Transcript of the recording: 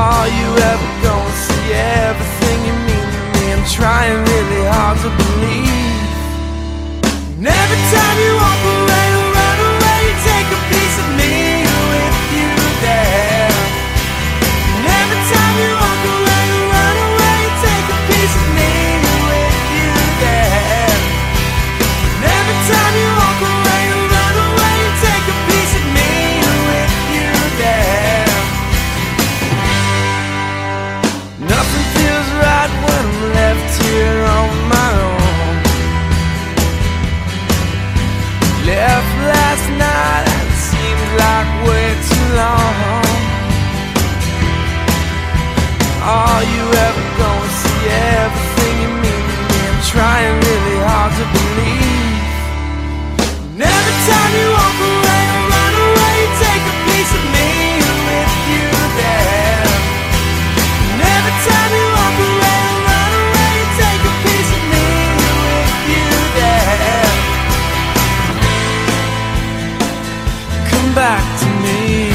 All you ever gonna see everything you mean to me? I'm trying really hard to believe. And every time Left last night, it seems like way too long. Back to me.